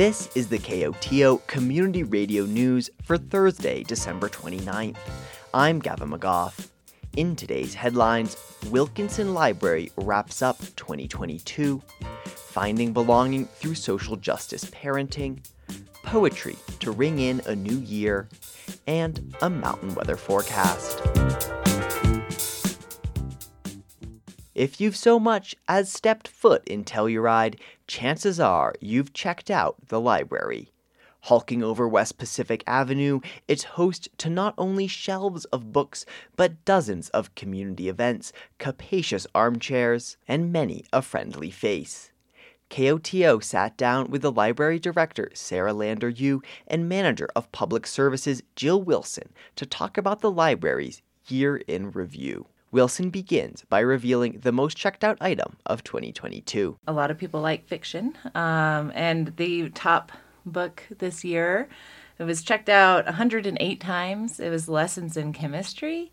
This is the KOTO Community Radio News for Thursday, December 29th. I'm Gavin McGough. In today's headlines, Wilkinson Library wraps up 2022, finding belonging through social justice parenting, poetry to ring in a new year, and a mountain weather forecast. If you've so much as stepped foot in Telluride, chances are you've checked out the library. Hulking over West Pacific Avenue, it's host to not only shelves of books, but dozens of community events, capacious armchairs, and many a friendly face. KOTO sat down with the library director, Sarah Landeryou, and manager of public services, Jill Wilson, to talk about the library's year in review. Wilson begins by revealing the most checked out item of 2022. A lot of people like fiction, um, and the top book this year. It was checked out 108 times. It was Lessons in Chemistry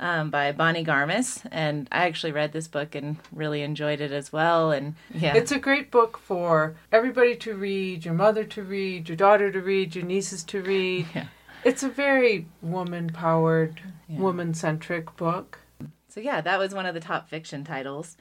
um, by Bonnie Garmus, and I actually read this book and really enjoyed it as well. And yeah, It's a great book for everybody to read, your mother to read, your daughter to read, your nieces to read. Yeah. It's a very woman powered, woman centric book. So yeah, that was one of the top fiction titles.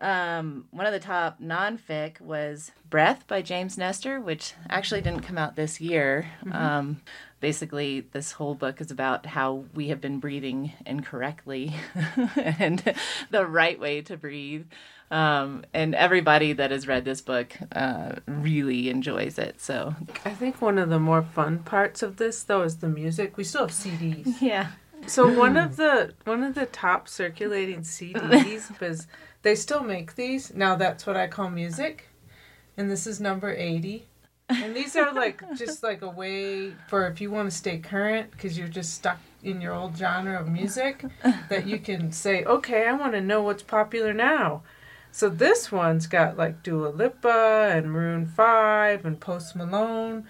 Um, one of the top non-fic was Breath by James Nestor, which actually didn't come out this year. Um, basically, this whole book is about how we have been breathing incorrectly and the right way to breathe. Um, and everybody that has read this book uh, really enjoys it. So I think one of the more fun parts of this though is the music. We still have CDs. yeah, So one of the one of the top circulating CDs was they still make these. Now that's what I call music. And this is number 80. And these are like just like a way for if you want to stay current because you're just stuck in your old genre of music that you can say, "Okay, I want to know what's popular now." So this one's got like Dua Lipa and Maroon 5 and Post Malone.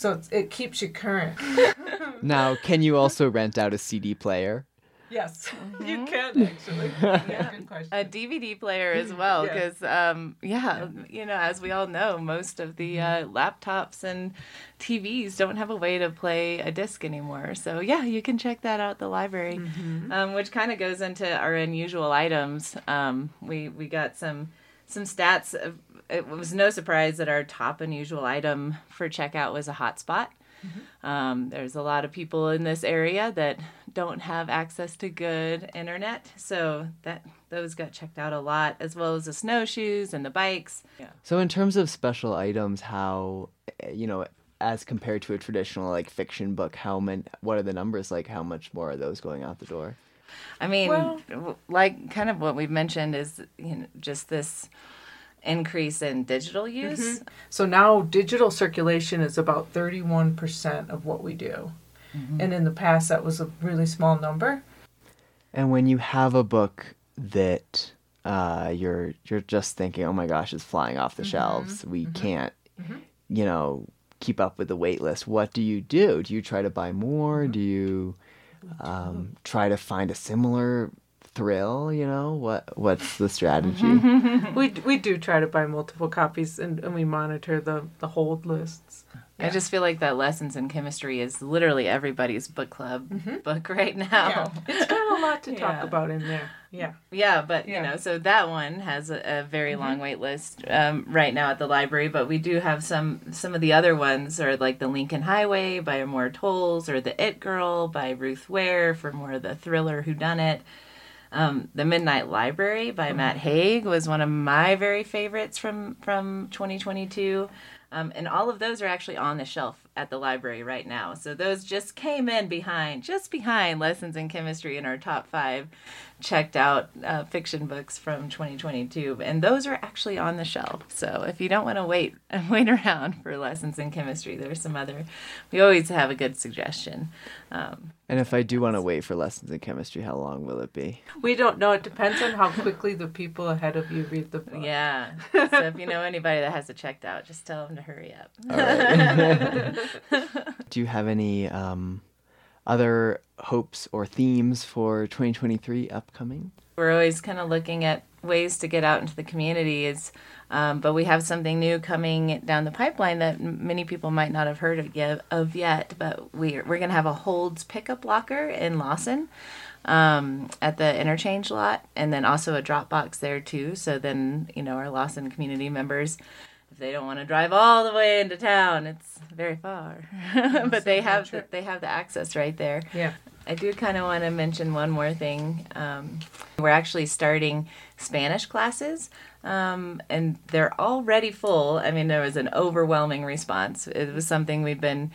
So it's, it keeps you current. Now, can you also rent out a CD player? Yes, you can actually. Yeah, good question. a DVD player as well Yeah. because um, yeah, you know as we all know most of the uh, laptops and TVs don't have a way to play a disc anymore so yeah you can check that out at the library um, which kind of goes into our unusual items um, we we got some some stats of, it was no surprise that our top unusual item for checkout was a hotspot um, there's a lot of people in this area that don't have access to good internet, so that those got checked out a lot, as well as the snowshoes and the bikes. Yeah. So, in terms of special items, how, eh, you know, as compared to a traditional like fiction book, how many, what are the numbers like? How much more are those going out the door? I mean, Well- like kind of what we've mentioned is you know just this increase in digital mm-hmm. use. So now digital circulation is about 31% of what we do. Mm-hmm. And in the past, that was a really small number. And when you have a book that uh, you're you're just thinking, oh my gosh, it's flying off the mm-hmm. shelves. We can't, you know, keep up with the wait list. What do you do? Do you try to buy more? Do you um, try to find a similar thrill? You know, what what's the strategy? Mm-hmm. We, we do try to buy multiple copies and, and we monitor the, the hold lists. I just feel like that lessons in chemistry is literally everybody's book club mm-hmm. book right now. It's got a lot to talk Yeah. about in there. Yeah. Yeah, but Yeah. you know, so that one has a, a very mm-hmm. long wait list um, right now at the library. But we do have some some of the other ones are like the Lincoln Highway by Amor Towles or the It Girl by Ruth Ware for more of the thriller whodunit. Um, the Midnight Library by Matt Haig was one of my very favorites from from 2022. Um, and all of those are actually on the shelf at the library right now. So those just came in behind, just behind Lessons in Chemistry in our top five checked out uh, fiction books from 2022. And those are actually on the shelf. So if you don't want to wait and wait around for Lessons in Chemistry, there's some other. We always have a good suggestion. Um, and if I do want to wait for lessons in chemistry, how long will it be? We don't know. It depends on how quickly the people ahead of you read the book. yeah. So if you know anybody that has it checked out, just tell them to hurry up. Do you have any um, other hopes or themes for 2023 upcoming? We're always kind of looking at ways to get out into the community. Is um, but we have something new coming down the pipeline that many people might not have heard of yet. Of yet but we're we're gonna have a Holds pickup locker in Lawson um, at the interchange lot, and then also a drop box there too. So then you know our Lawson community members they don't want to drive all the way into town, it's very far. but they have the, they have the access right there. Yeah. I do kind of want to mention one more thing. Um, we're actually starting Spanish classes, um, and they're already full. I mean, there was an overwhelming response. It was something we'd been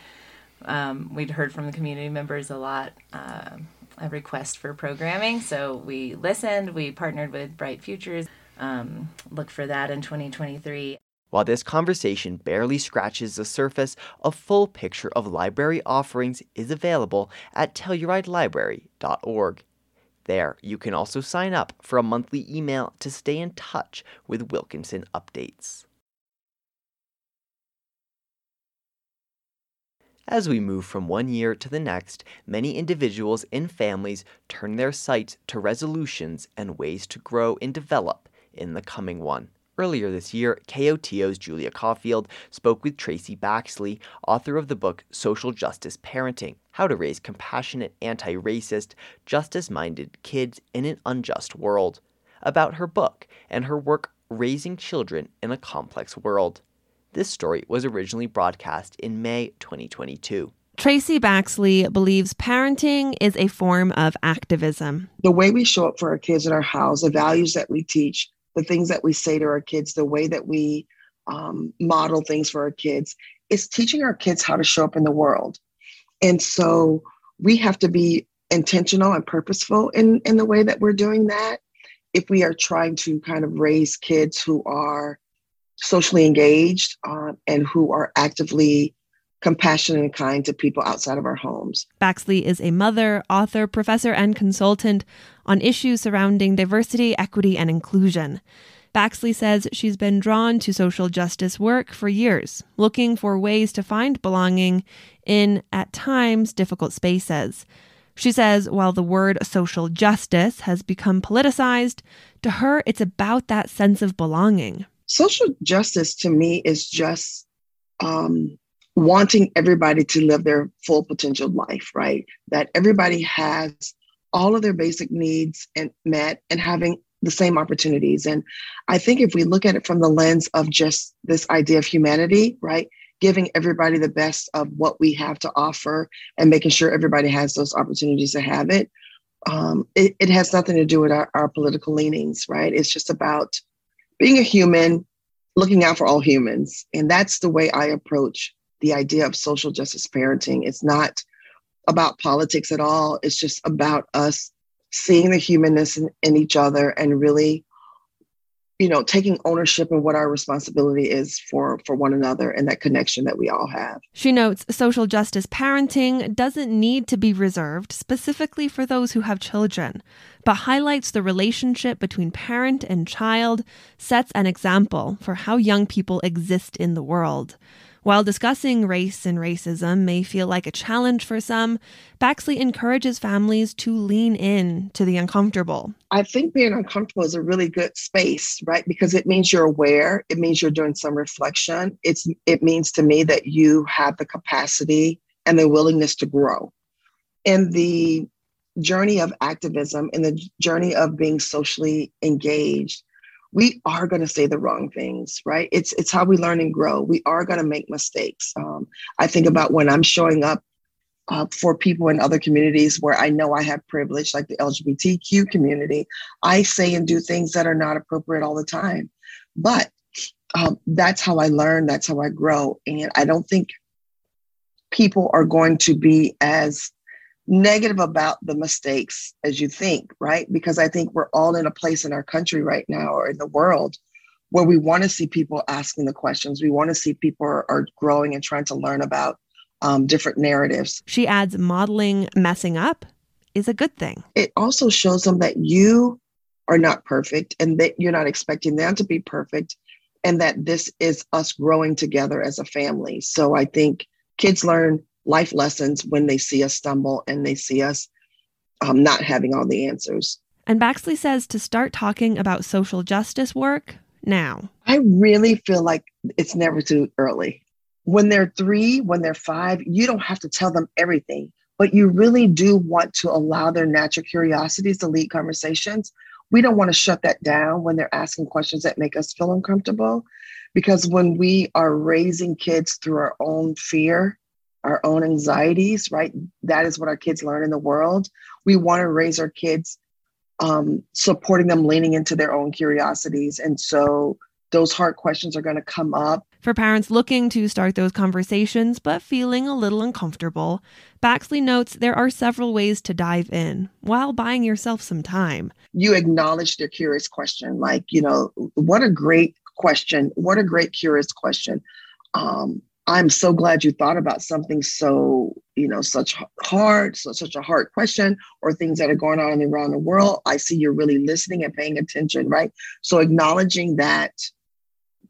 um, we'd heard from the community members a lot. Uh, a request for programming, so we listened. We partnered with Bright Futures. Um, look for that in 2023. While this conversation barely scratches the surface, a full picture of library offerings is available at TellurideLibrary.org. There, you can also sign up for a monthly email to stay in touch with Wilkinson updates. As we move from one year to the next, many individuals and families turn their sights to resolutions and ways to grow and develop in the coming one. Earlier this year, KOTO's Julia Caulfield spoke with Tracy Baxley, author of the book Social Justice Parenting How to Raise Compassionate, Anti Racist, Justice Minded Kids in an Unjust World, about her book and her work raising children in a complex world. This story was originally broadcast in May 2022. Tracy Baxley believes parenting is a form of activism. The way we show up for our kids in our house, the values that we teach, the things that we say to our kids, the way that we um, model things for our kids, is teaching our kids how to show up in the world. And so we have to be intentional and purposeful in, in the way that we're doing that. If we are trying to kind of raise kids who are socially engaged uh, and who are actively compassionate and kind to people outside of our homes. Baxley is a mother, author, professor, and consultant on issues surrounding diversity, equity, and inclusion. Baxley says she's been drawn to social justice work for years, looking for ways to find belonging in, at times, difficult spaces. She says while the word social justice has become politicized, to her it's about that sense of belonging. Social justice to me is just um, wanting everybody to live their full potential life, right? That everybody has all of their basic needs and met and having the same opportunities. And I think if we look at it from the lens of just this idea of humanity, right? Giving everybody the best of what we have to offer and making sure everybody has those opportunities to have it. Um, it, it, has nothing to do with our, our political leanings, right? It's just about being a human, looking out for all humans. And that's the way I approach the idea of social justice parenting. It's not about politics at all. It's just about us seeing the humanness in, in each other and really you know taking ownership of what our responsibility is for for one another and that connection that we all have she notes social justice parenting doesn't need to be reserved specifically for those who have children but highlights the relationship between parent and child sets an example for how young people exist in the world while discussing race and racism may feel like a challenge for some, Baxley encourages families to lean in to the uncomfortable. I think being uncomfortable is a really good space, right? Because it means you're aware, it means you're doing some reflection. It's it means to me that you have the capacity and the willingness to grow. In the journey of activism, in the journey of being socially engaged, we are going to say the wrong things right? It's it's how we learn and grow. We are going to make mistakes. Um, i think about when i'm showing up uh, for people in other communities where i know i have privilege like the lgbtq community i say and do things that are not appropriate all the time. But um, that's how i learn that's how i grow and i don't think people are going to be as negative about the mistakes as you think, right? Because I think we're all in a place in our country right now or in the world where we want to see people asking the questions. We want to see people are, are growing and trying to learn about um, different narratives. She adds modeling messing up is a good thing. It also shows them that you are not perfect and that you're not expecting them to be perfect and that this is us growing together as a family. So I think kids learn life lessons when they see us stumble and they see us um, not having all the answers. And Baxley says to start talking about social justice work now. I really feel like it's never too early. When they're three, when they're five, you don't have to tell them everything, but you really do want to allow their natural curiosities to lead conversations. We don't want to shut that down when they're asking questions that make us feel uncomfortable. Because when we are raising kids through our own fear, our own anxieties, right? That is what our kids learn in the world. We want to raise our kids um, supporting them leaning into their own curiosities. And so those hard questions are going to come up. For parents looking to start those conversations but feeling a little uncomfortable, Baxley notes there are several ways to dive in while buying yourself some time. You acknowledge their curious question, like, you know, what a great question. What a great curious question. Um, I'm so glad you thought about something so, you know, such hard, so such a hard question, or things that are going on around the world. I see you're really listening and paying attention, right? So acknowledging that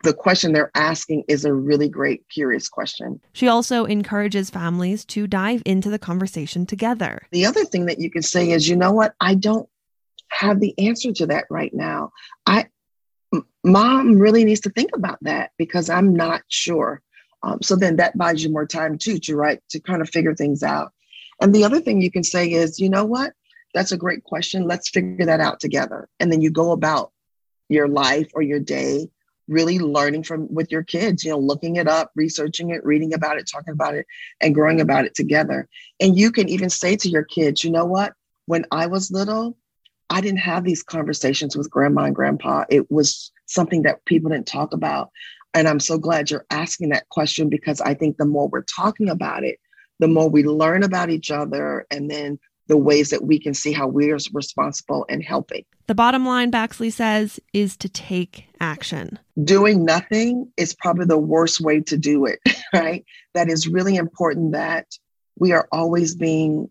the question they're asking is a really great, curious question. She also encourages families to dive into the conversation together. The other thing that you can say is, you know what? I don't have the answer to that right now. I, mom really needs to think about that because I'm not sure. Um, so then that buys you more time too to write to kind of figure things out. And the other thing you can say is, you know what? That's a great question. Let's figure that out together. And then you go about your life or your day really learning from with your kids, you know, looking it up, researching it, reading about it, talking about it, and growing about it together. And you can even say to your kids, you know what? When I was little, I didn't have these conversations with grandma and grandpa. It was something that people didn't talk about. And I'm so glad you're asking that question because I think the more we're talking about it, the more we learn about each other and then the ways that we can see how we're responsible and helping. The bottom line, Baxley says, is to take action. Doing nothing is probably the worst way to do it, right? That is really important that we are always being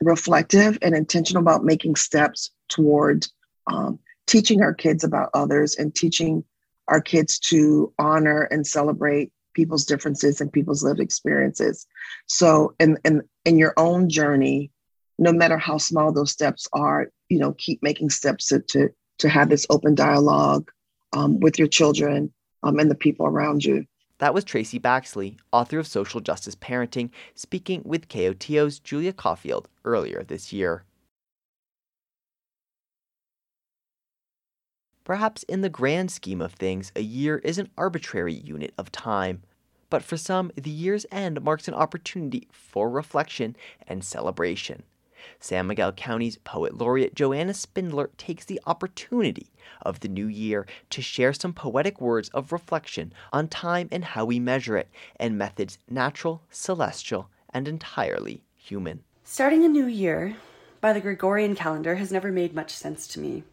reflective and intentional about making steps toward um, teaching our kids about others and teaching our kids to honor and celebrate people's differences and people's lived experiences. So in, in, in your own journey, no matter how small those steps are, you know, keep making steps to, to, to have this open dialogue um, with your children um, and the people around you. That was Tracy Baxley, author of Social Justice Parenting, speaking with KOTO's Julia Caulfield earlier this year. Perhaps in the grand scheme of things, a year is an arbitrary unit of time. But for some, the year's end marks an opportunity for reflection and celebration. San Miguel County's poet laureate Joanna Spindler takes the opportunity of the new year to share some poetic words of reflection on time and how we measure it, and methods natural, celestial, and entirely human. Starting a new year by the Gregorian calendar has never made much sense to me.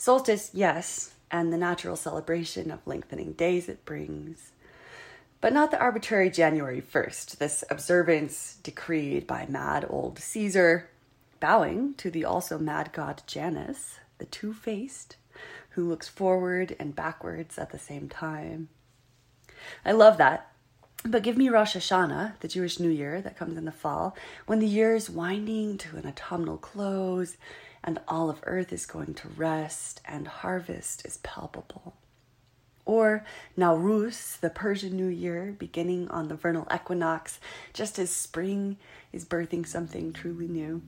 Solstice, yes, and the natural celebration of lengthening days it brings. But not the arbitrary January 1st, this observance decreed by mad old Caesar, bowing to the also mad god Janus, the two faced, who looks forward and backwards at the same time. I love that. But give me Rosh Hashanah, the Jewish New Year that comes in the fall, when the year is winding to an autumnal close and all of earth is going to rest, and harvest is palpable. Or Nowruz, the Persian New Year, beginning on the vernal equinox, just as spring is birthing something truly new.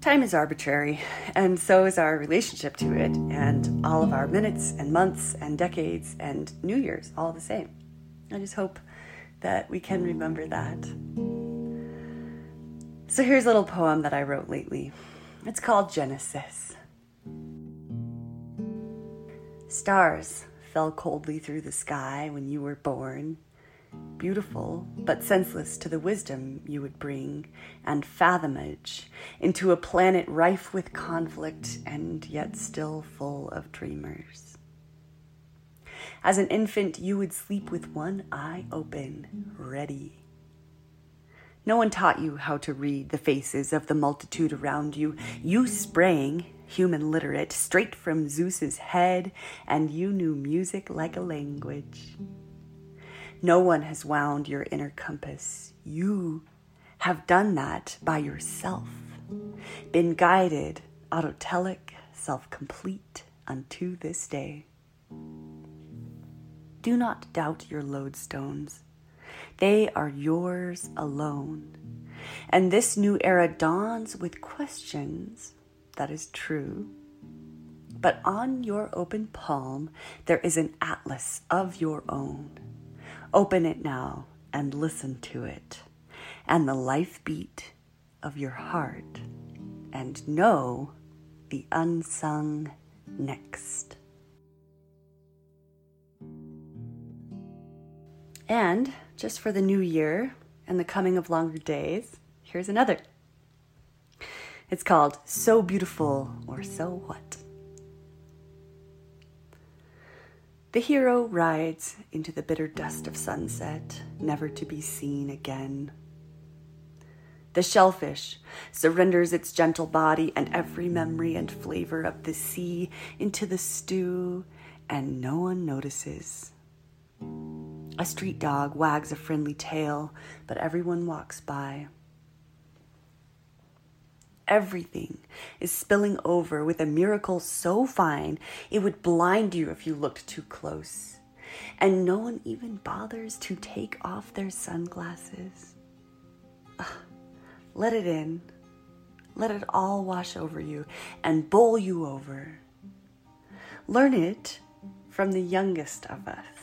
Time is arbitrary, and so is our relationship to it, and all of our minutes and months and decades and New Year's, all the same. I just hope that we can remember that. So here's a little poem that I wrote lately. It's called Genesis. Stars fell coldly through the sky when you were born, beautiful but senseless to the wisdom you would bring and fathomage into a planet rife with conflict and yet still full of dreamers. As an infant, you would sleep with one eye open, ready no one taught you how to read the faces of the multitude around you. You sprang, human literate, straight from Zeus's head, and you knew music like a language. No one has wound your inner compass. You have done that by yourself. been guided, autotelic, self complete unto this day. Do not doubt your lodestones. They are yours alone. And this new era dawns with questions, that is true. But on your open palm, there is an atlas of your own. Open it now and listen to it, and the life beat of your heart, and know the unsung next. And just for the new year and the coming of longer days, here's another. It's called So Beautiful or So What. The hero rides into the bitter dust of sunset, never to be seen again. The shellfish surrenders its gentle body and every memory and flavor of the sea into the stew, and no one notices. A street dog wags a friendly tail, but everyone walks by. Everything is spilling over with a miracle so fine it would blind you if you looked too close. And no one even bothers to take off their sunglasses. Ugh, let it in. Let it all wash over you and bowl you over. Learn it from the youngest of us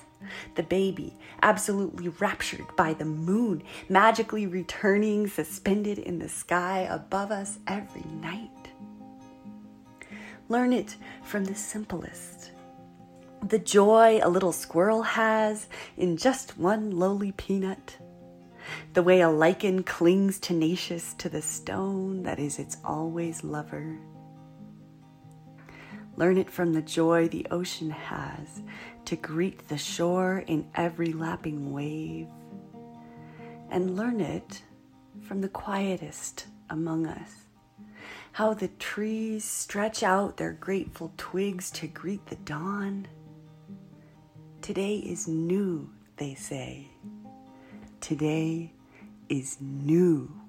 the baby, absolutely raptured by the moon, magically returning suspended in the sky above us every night. Learn it from the simplest. The joy a little squirrel has in just one lowly peanut. The way a lichen clings tenacious to the stone that is its always lover. Learn it from the joy the ocean has to greet the shore in every lapping wave, and learn it from the quietest among us. How the trees stretch out their grateful twigs to greet the dawn. Today is new, they say. Today is new.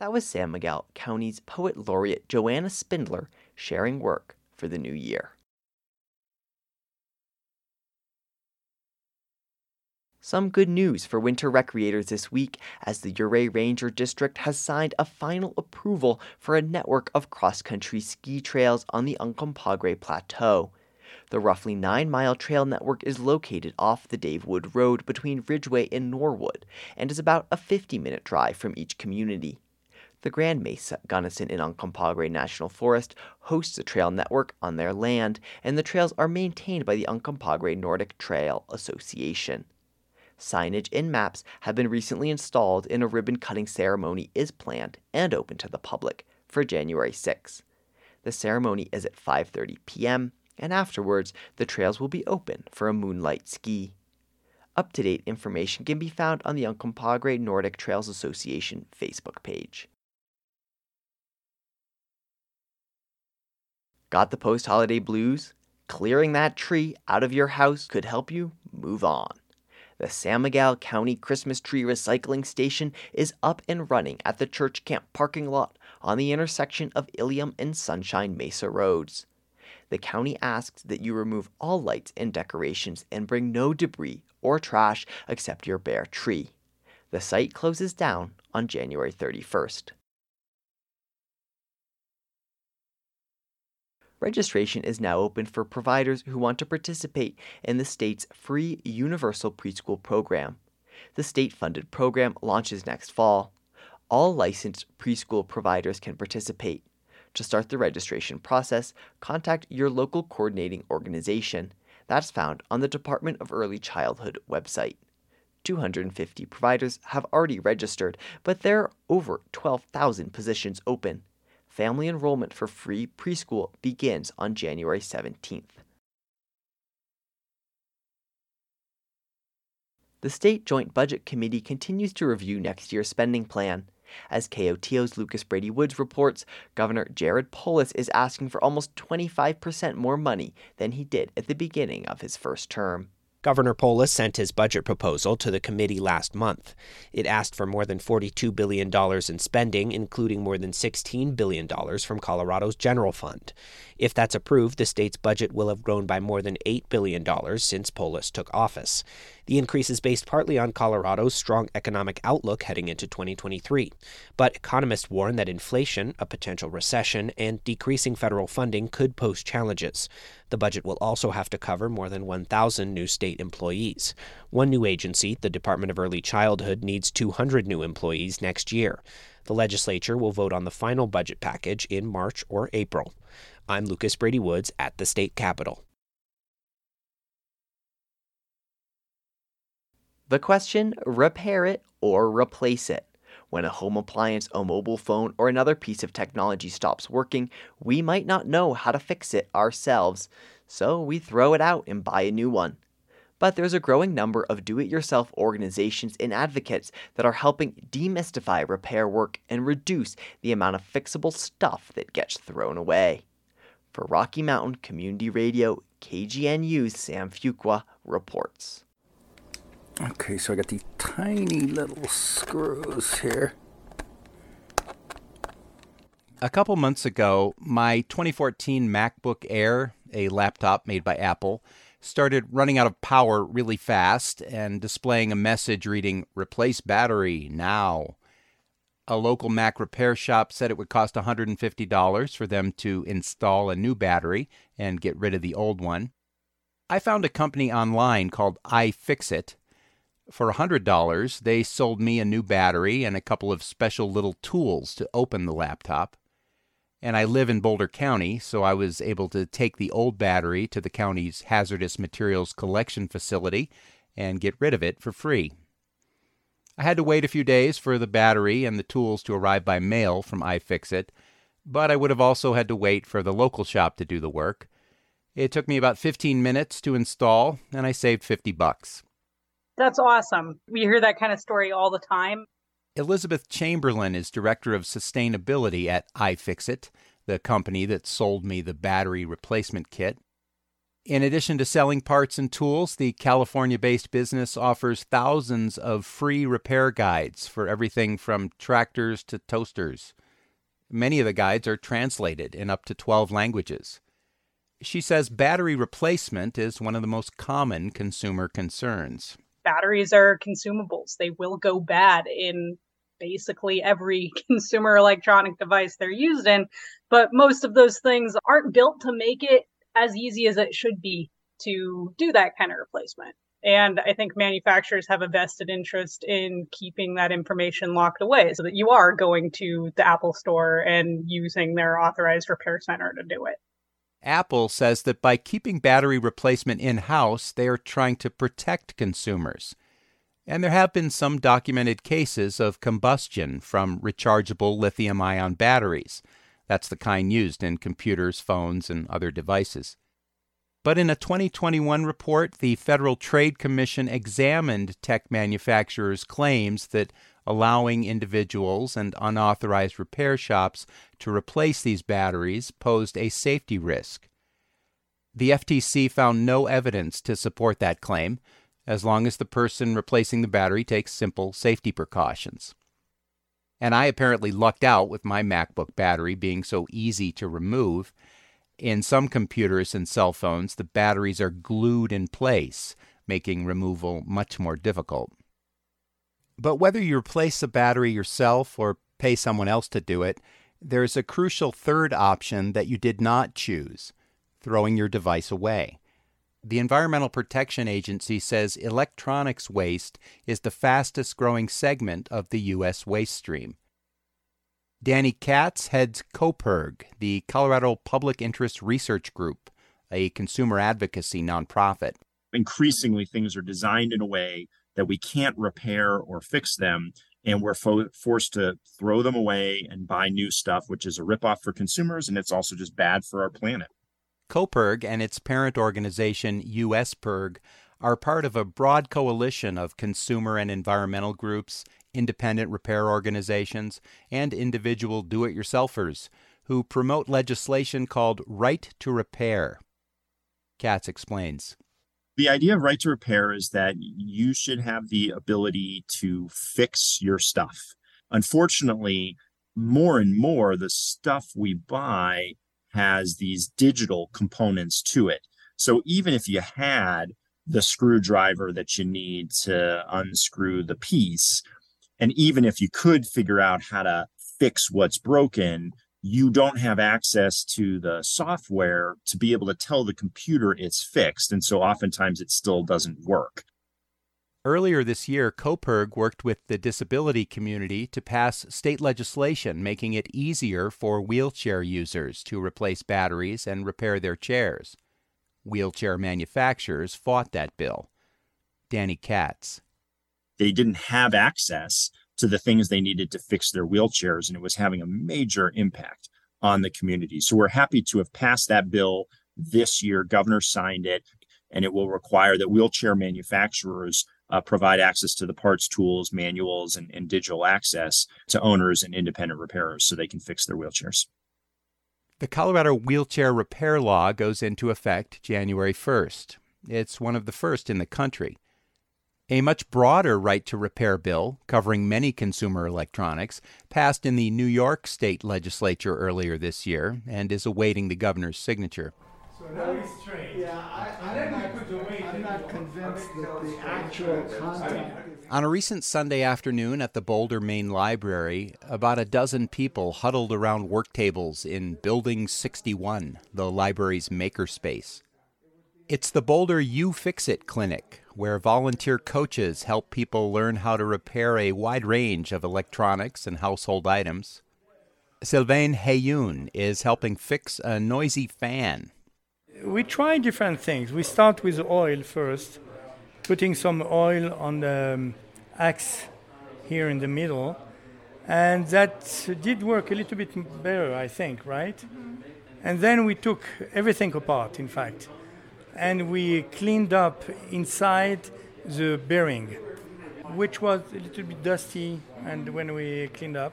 That was San Miguel County's Poet Laureate Joanna Spindler sharing work for the new year. Some good news for winter recreators this week as the Ouray Ranger District has signed a final approval for a network of cross country ski trails on the Uncompahgre Plateau. The roughly nine mile trail network is located off the Dave Wood Road between Ridgway and Norwood and is about a 50 minute drive from each community. The Grand Mesa Gunnison and Uncompahgre National Forest hosts a trail network on their land, and the trails are maintained by the Uncompahgre Nordic Trail Association. Signage and maps have been recently installed, and a ribbon cutting ceremony is planned and open to the public for January 6. The ceremony is at 5:30 p.m., and afterwards the trails will be open for a moonlight ski. Up-to-date information can be found on the Uncompahgre Nordic Trails Association Facebook page. Got the post holiday blues? Clearing that tree out of your house could help you move on. The San Miguel County Christmas Tree Recycling Station is up and running at the church camp parking lot on the intersection of Ilium and Sunshine Mesa Roads. The county asks that you remove all lights and decorations and bring no debris or trash except your bare tree. The site closes down on January 31st. Registration is now open for providers who want to participate in the state's free universal preschool program. The state funded program launches next fall. All licensed preschool providers can participate. To start the registration process, contact your local coordinating organization. That's found on the Department of Early Childhood website. 250 providers have already registered, but there are over 12,000 positions open family enrollment for free preschool begins on January 17th. The State Joint Budget Committee continues to review next year's spending plan. As KOTO's Lucas Brady Woods reports, Governor Jared Polis is asking for almost 25% more money than he did at the beginning of his first term. Governor Polis sent his budget proposal to the committee last month. It asked for more than $42 billion in spending, including more than $16 billion from Colorado's general fund. If that's approved, the state's budget will have grown by more than $8 billion since Polis took office. The increase is based partly on Colorado's strong economic outlook heading into 2023. But economists warn that inflation, a potential recession, and decreasing federal funding could pose challenges. The budget will also have to cover more than 1,000 new state employees. One new agency, the Department of Early Childhood, needs 200 new employees next year. The legislature will vote on the final budget package in March or April. I'm Lucas Brady Woods at the state capitol. The question repair it or replace it. When a home appliance, a mobile phone, or another piece of technology stops working, we might not know how to fix it ourselves, so we throw it out and buy a new one. But there's a growing number of do it yourself organizations and advocates that are helping demystify repair work and reduce the amount of fixable stuff that gets thrown away. For Rocky Mountain Community Radio, KGNU's Sam Fuqua reports. Okay, so I got these tiny little screws here. A couple months ago, my 2014 MacBook Air, a laptop made by Apple, started running out of power really fast and displaying a message reading, Replace battery now. A local Mac repair shop said it would cost $150 for them to install a new battery and get rid of the old one. I found a company online called iFixit for $100, they sold me a new battery and a couple of special little tools to open the laptop. And I live in Boulder County, so I was able to take the old battery to the county's hazardous materials collection facility and get rid of it for free. I had to wait a few days for the battery and the tools to arrive by mail from iFixit, but I would have also had to wait for the local shop to do the work. It took me about 15 minutes to install, and I saved 50 bucks. That's awesome. We hear that kind of story all the time. Elizabeth Chamberlain is Director of Sustainability at iFixit, the company that sold me the battery replacement kit. In addition to selling parts and tools, the California based business offers thousands of free repair guides for everything from tractors to toasters. Many of the guides are translated in up to 12 languages. She says battery replacement is one of the most common consumer concerns batteries are consumables. They will go bad in basically every consumer electronic device they're used in. But most of those things aren't built to make it as easy as it should be to do that kind of replacement. And I think manufacturers have a vested interest in keeping that information locked away so that you are going to the Apple store and using their authorized repair center to do it. Apple says that by keeping battery replacement in house, they are trying to protect consumers. And there have been some documented cases of combustion from rechargeable lithium ion batteries. That's the kind used in computers, phones, and other devices. But in a 2021 report, the Federal Trade Commission examined tech manufacturers' claims that allowing individuals and unauthorized repair shops to replace these batteries posed a safety risk. The FTC found no evidence to support that claim, as long as the person replacing the battery takes simple safety precautions. And I apparently lucked out with my MacBook battery being so easy to remove. In some computers and cell phones, the batteries are glued in place, making removal much more difficult. But whether you replace the battery yourself or pay someone else to do it, there's a crucial third option that you did not choose throwing your device away. The Environmental Protection Agency says electronics waste is the fastest growing segment of the U.S. waste stream. Danny Katz heads COPIRG, the Colorado Public Interest Research Group, a consumer advocacy nonprofit. Increasingly, things are designed in a way that we can't repair or fix them and we're fo- forced to throw them away and buy new stuff which is a ripoff for consumers and it's also just bad for our planet COPIRG and its parent organization USPIRG are part of a broad coalition of consumer and environmental groups, independent repair organizations, and individual do it yourselfers who promote legislation called Right to Repair. Katz explains. The idea of right to repair is that you should have the ability to fix your stuff. Unfortunately, more and more the stuff we buy has these digital components to it. So even if you had the screwdriver that you need to unscrew the piece, and even if you could figure out how to fix what's broken, you don't have access to the software to be able to tell the computer it's fixed. And so oftentimes it still doesn't work. Earlier this year, COPIRG worked with the disability community to pass state legislation making it easier for wheelchair users to replace batteries and repair their chairs. Wheelchair manufacturers fought that bill. Danny Katz. They didn't have access to the things they needed to fix their wheelchairs, and it was having a major impact on the community. So we're happy to have passed that bill this year. Governor signed it, and it will require that wheelchair manufacturers uh, provide access to the parts, tools, manuals, and, and digital access to owners and independent repairers so they can fix their wheelchairs. The Colorado Wheelchair Repair Law goes into effect January 1st. It's one of the first in the country. A much broader right to repair bill, covering many consumer electronics, passed in the New York State Legislature earlier this year and is awaiting the governor's signature. So that is strange. Yeah, I, I'm, not, I'm not convinced that the actual content. On a recent Sunday afternoon at the Boulder Main Library, about a dozen people huddled around work tables in Building 61, the library's makerspace. It's the Boulder You Fix It Clinic, where volunteer coaches help people learn how to repair a wide range of electronics and household items. Sylvain Heyun is helping fix a noisy fan. We try different things. We start with oil first, putting some oil on the um, axe here in the middle, and that did work a little bit better, I think, right? Mm-hmm. And then we took everything apart, in fact and we cleaned up inside the bearing, which was a little bit dusty. And when we cleaned up,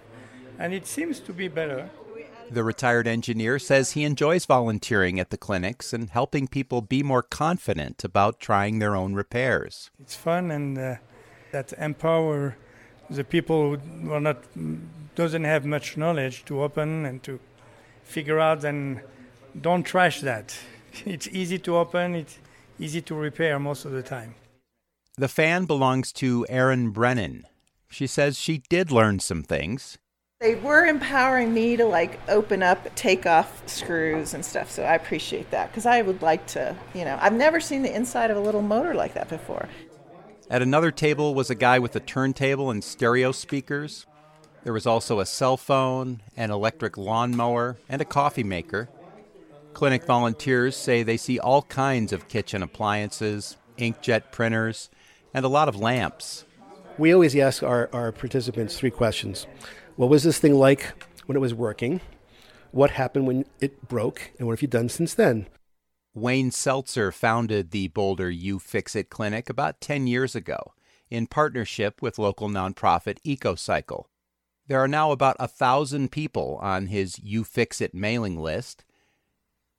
and it seems to be better. The retired engineer says he enjoys volunteering at the clinics and helping people be more confident about trying their own repairs. It's fun and uh, that empower the people who are not doesn't have much knowledge to open and to figure out and don't trash that. it's easy to open, it's easy to repair most of the time. The fan belongs to Erin Brennan. She says she did learn some things. They were empowering me to like open up, take off screws and stuff. So I appreciate that because I would like to, you know, I've never seen the inside of a little motor like that before. At another table was a guy with a turntable and stereo speakers. There was also a cell phone, an electric lawnmower, and a coffee maker. Clinic volunteers say they see all kinds of kitchen appliances, inkjet printers, and a lot of lamps. We always ask our, our participants three questions What was this thing like when it was working? What happened when it broke? And what have you done since then? Wayne Seltzer founded the Boulder You Fix It Clinic about 10 years ago in partnership with local nonprofit EcoCycle. There are now about a thousand people on his You Fix It mailing list,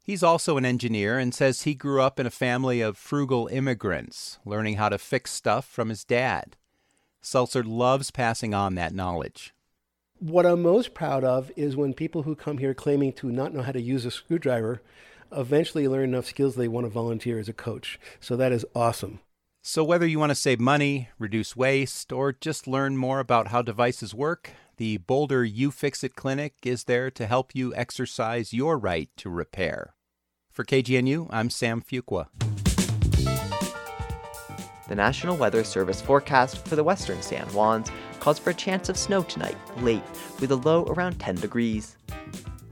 He's also an engineer and says he grew up in a family of frugal immigrants, learning how to fix stuff from his dad. Seltzer loves passing on that knowledge. What I'm most proud of is when people who come here claiming to not know how to use a screwdriver eventually learn enough skills they want to volunteer as a coach. So that is awesome. So, whether you want to save money, reduce waste, or just learn more about how devices work, the Boulder You Fix It Clinic is there to help you exercise your right to repair. For KGNU, I'm Sam Fuqua. The National Weather Service forecast for the western San Juans calls for a chance of snow tonight, late, with a low around 10 degrees.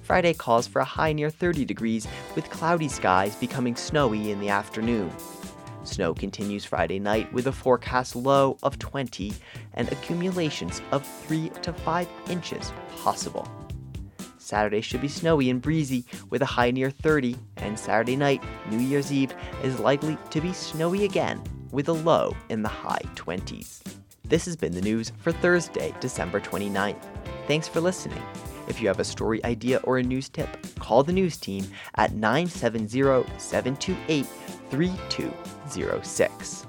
Friday calls for a high near 30 degrees, with cloudy skies becoming snowy in the afternoon. Snow continues Friday night with a forecast low of 20 and accumulations of 3 to 5 inches possible. Saturday should be snowy and breezy with a high near 30, and Saturday night, New Year's Eve, is likely to be snowy again with a low in the high 20s. This has been the news for Thursday, December 29th. Thanks for listening. If you have a story idea or a news tip, call the news team at 970 728 3206.